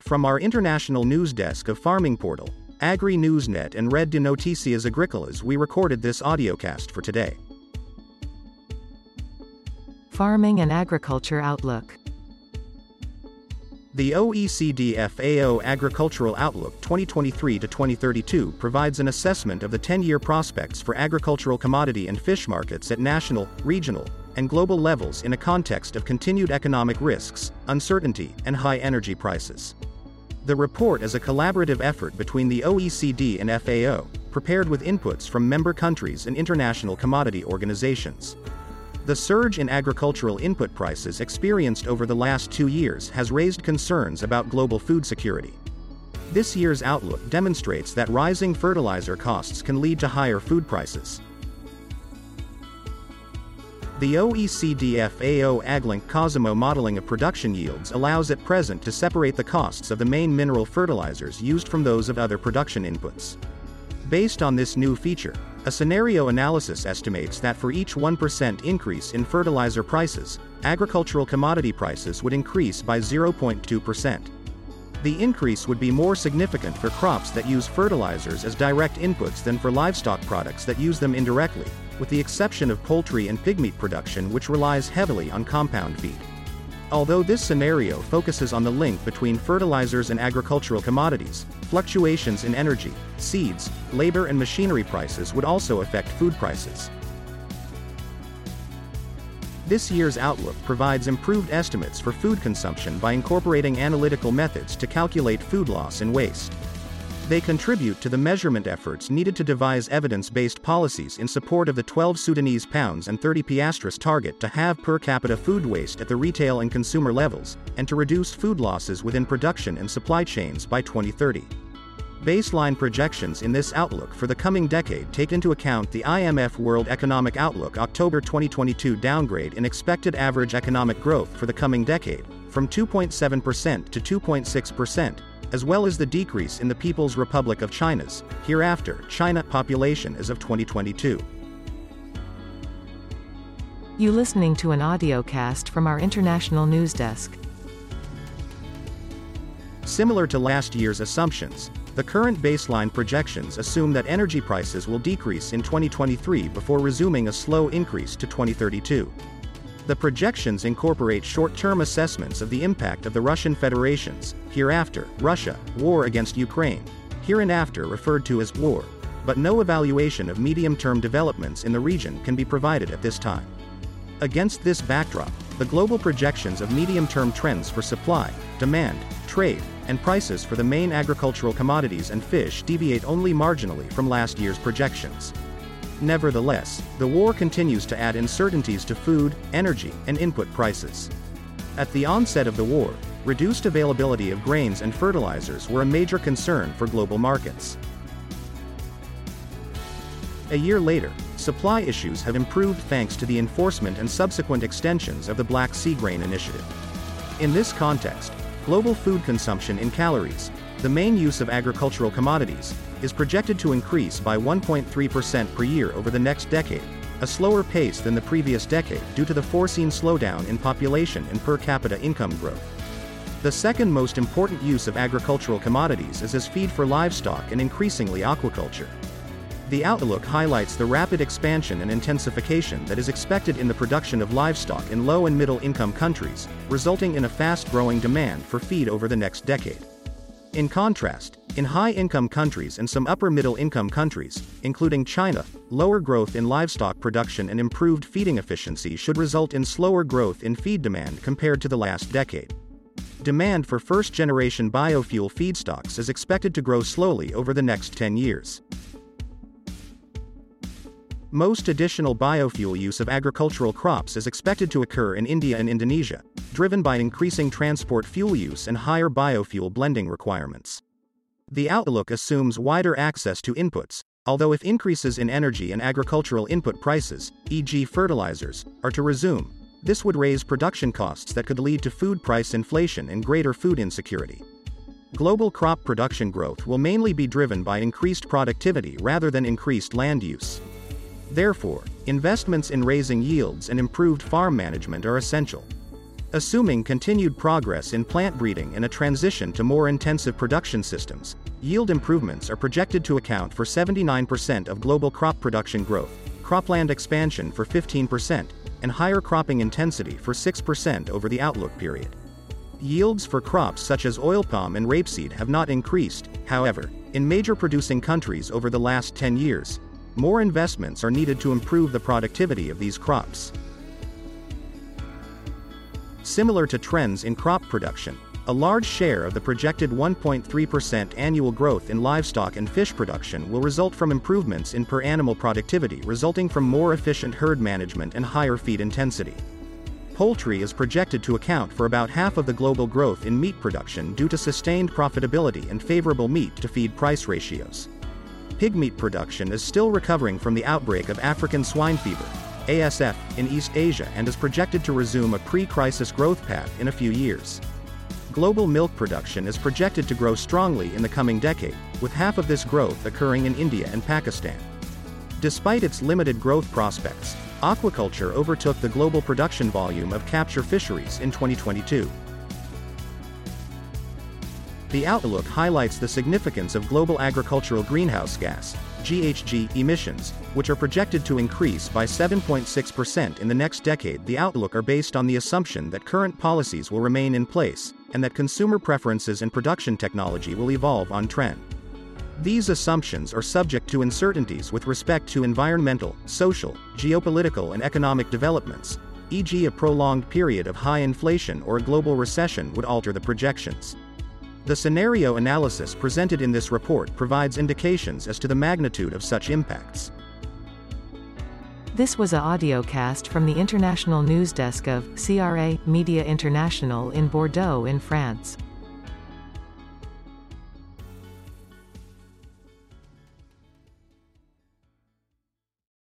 From our international news desk of Farming Portal, Agri Newsnet and Red de Noticias Agricolas, we recorded this audiocast for today. Farming and Agriculture Outlook. The OECD FAO Agricultural Outlook 2023 to 2032 provides an assessment of the 10 year prospects for agricultural commodity and fish markets at national, regional, and global levels in a context of continued economic risks, uncertainty, and high energy prices. The report is a collaborative effort between the OECD and FAO, prepared with inputs from member countries and international commodity organizations. The surge in agricultural input prices experienced over the last two years has raised concerns about global food security. This year's outlook demonstrates that rising fertilizer costs can lead to higher food prices. The OECD FAO AgLink COSIMO modeling of production yields allows at present to separate the costs of the main mineral fertilizers used from those of other production inputs. Based on this new feature, a scenario analysis estimates that for each 1% increase in fertilizer prices, agricultural commodity prices would increase by 0.2%. The increase would be more significant for crops that use fertilizers as direct inputs than for livestock products that use them indirectly, with the exception of poultry and pigmeat production which relies heavily on compound feed. Although this scenario focuses on the link between fertilizers and agricultural commodities, fluctuations in energy, seeds, labor and machinery prices would also affect food prices. This year's outlook provides improved estimates for food consumption by incorporating analytical methods to calculate food loss and waste. They contribute to the measurement efforts needed to devise evidence based policies in support of the 12 Sudanese pounds and 30 piastres target to have per capita food waste at the retail and consumer levels, and to reduce food losses within production and supply chains by 2030. Baseline projections in this outlook for the coming decade take into account the IMF World Economic Outlook October 2022 downgrade in expected average economic growth for the coming decade, from 2.7% to 2.6%, as well as the decrease in the People's Republic of China's, hereafter, China population as of 2022. You listening to an audio cast from our international news desk. Similar to last year's assumptions, the current baseline projections assume that energy prices will decrease in 2023 before resuming a slow increase to 2032. The projections incorporate short-term assessments of the impact of the Russian Federation's, hereafter, Russia, war against Ukraine, hereinafter referred to as war, but no evaluation of medium-term developments in the region can be provided at this time. Against this backdrop, the global projections of medium-term trends for supply, demand, trade, and prices for the main agricultural commodities and fish deviate only marginally from last year's projections. Nevertheless, the war continues to add uncertainties to food, energy, and input prices. At the onset of the war, reduced availability of grains and fertilizers were a major concern for global markets. A year later, supply issues have improved thanks to the enforcement and subsequent extensions of the Black Sea Grain Initiative. In this context, global food consumption in calories, the main use of agricultural commodities, is projected to increase by 1.3% per year over the next decade, a slower pace than the previous decade due to the foreseen slowdown in population and per capita income growth. The second most important use of agricultural commodities is as feed for livestock and increasingly aquaculture. The outlook highlights the rapid expansion and intensification that is expected in the production of livestock in low and middle income countries, resulting in a fast growing demand for feed over the next decade. In contrast, in high income countries and some upper middle income countries, including China, lower growth in livestock production and improved feeding efficiency should result in slower growth in feed demand compared to the last decade. Demand for first generation biofuel feedstocks is expected to grow slowly over the next 10 years. Most additional biofuel use of agricultural crops is expected to occur in India and Indonesia, driven by increasing transport fuel use and higher biofuel blending requirements. The outlook assumes wider access to inputs, although if increases in energy and agricultural input prices, e.g., fertilizers, are to resume, this would raise production costs that could lead to food price inflation and greater food insecurity. Global crop production growth will mainly be driven by increased productivity rather than increased land use. Therefore, investments in raising yields and improved farm management are essential. Assuming continued progress in plant breeding and a transition to more intensive production systems, yield improvements are projected to account for 79% of global crop production growth, cropland expansion for 15%, and higher cropping intensity for 6% over the outlook period. Yields for crops such as oil palm and rapeseed have not increased, however, in major producing countries over the last 10 years. More investments are needed to improve the productivity of these crops. Similar to trends in crop production, a large share of the projected 1.3% annual growth in livestock and fish production will result from improvements in per animal productivity resulting from more efficient herd management and higher feed intensity. Poultry is projected to account for about half of the global growth in meat production due to sustained profitability and favorable meat to feed price ratios. Pig meat production is still recovering from the outbreak of African swine fever, ASF, in East Asia and is projected to resume a pre-crisis growth path in a few years. Global milk production is projected to grow strongly in the coming decade, with half of this growth occurring in India and Pakistan. Despite its limited growth prospects, aquaculture overtook the global production volume of capture fisheries in 2022. The outlook highlights the significance of global agricultural greenhouse gas GHG emissions, which are projected to increase by 7.6% in the next decade. The outlook are based on the assumption that current policies will remain in place and that consumer preferences and production technology will evolve on trend. These assumptions are subject to uncertainties with respect to environmental, social, geopolitical, and economic developments, e.g., a prolonged period of high inflation or a global recession would alter the projections. The scenario analysis presented in this report provides indications as to the magnitude of such impacts. This was a audiocast from the international news desk of CRA Media International in Bordeaux in France.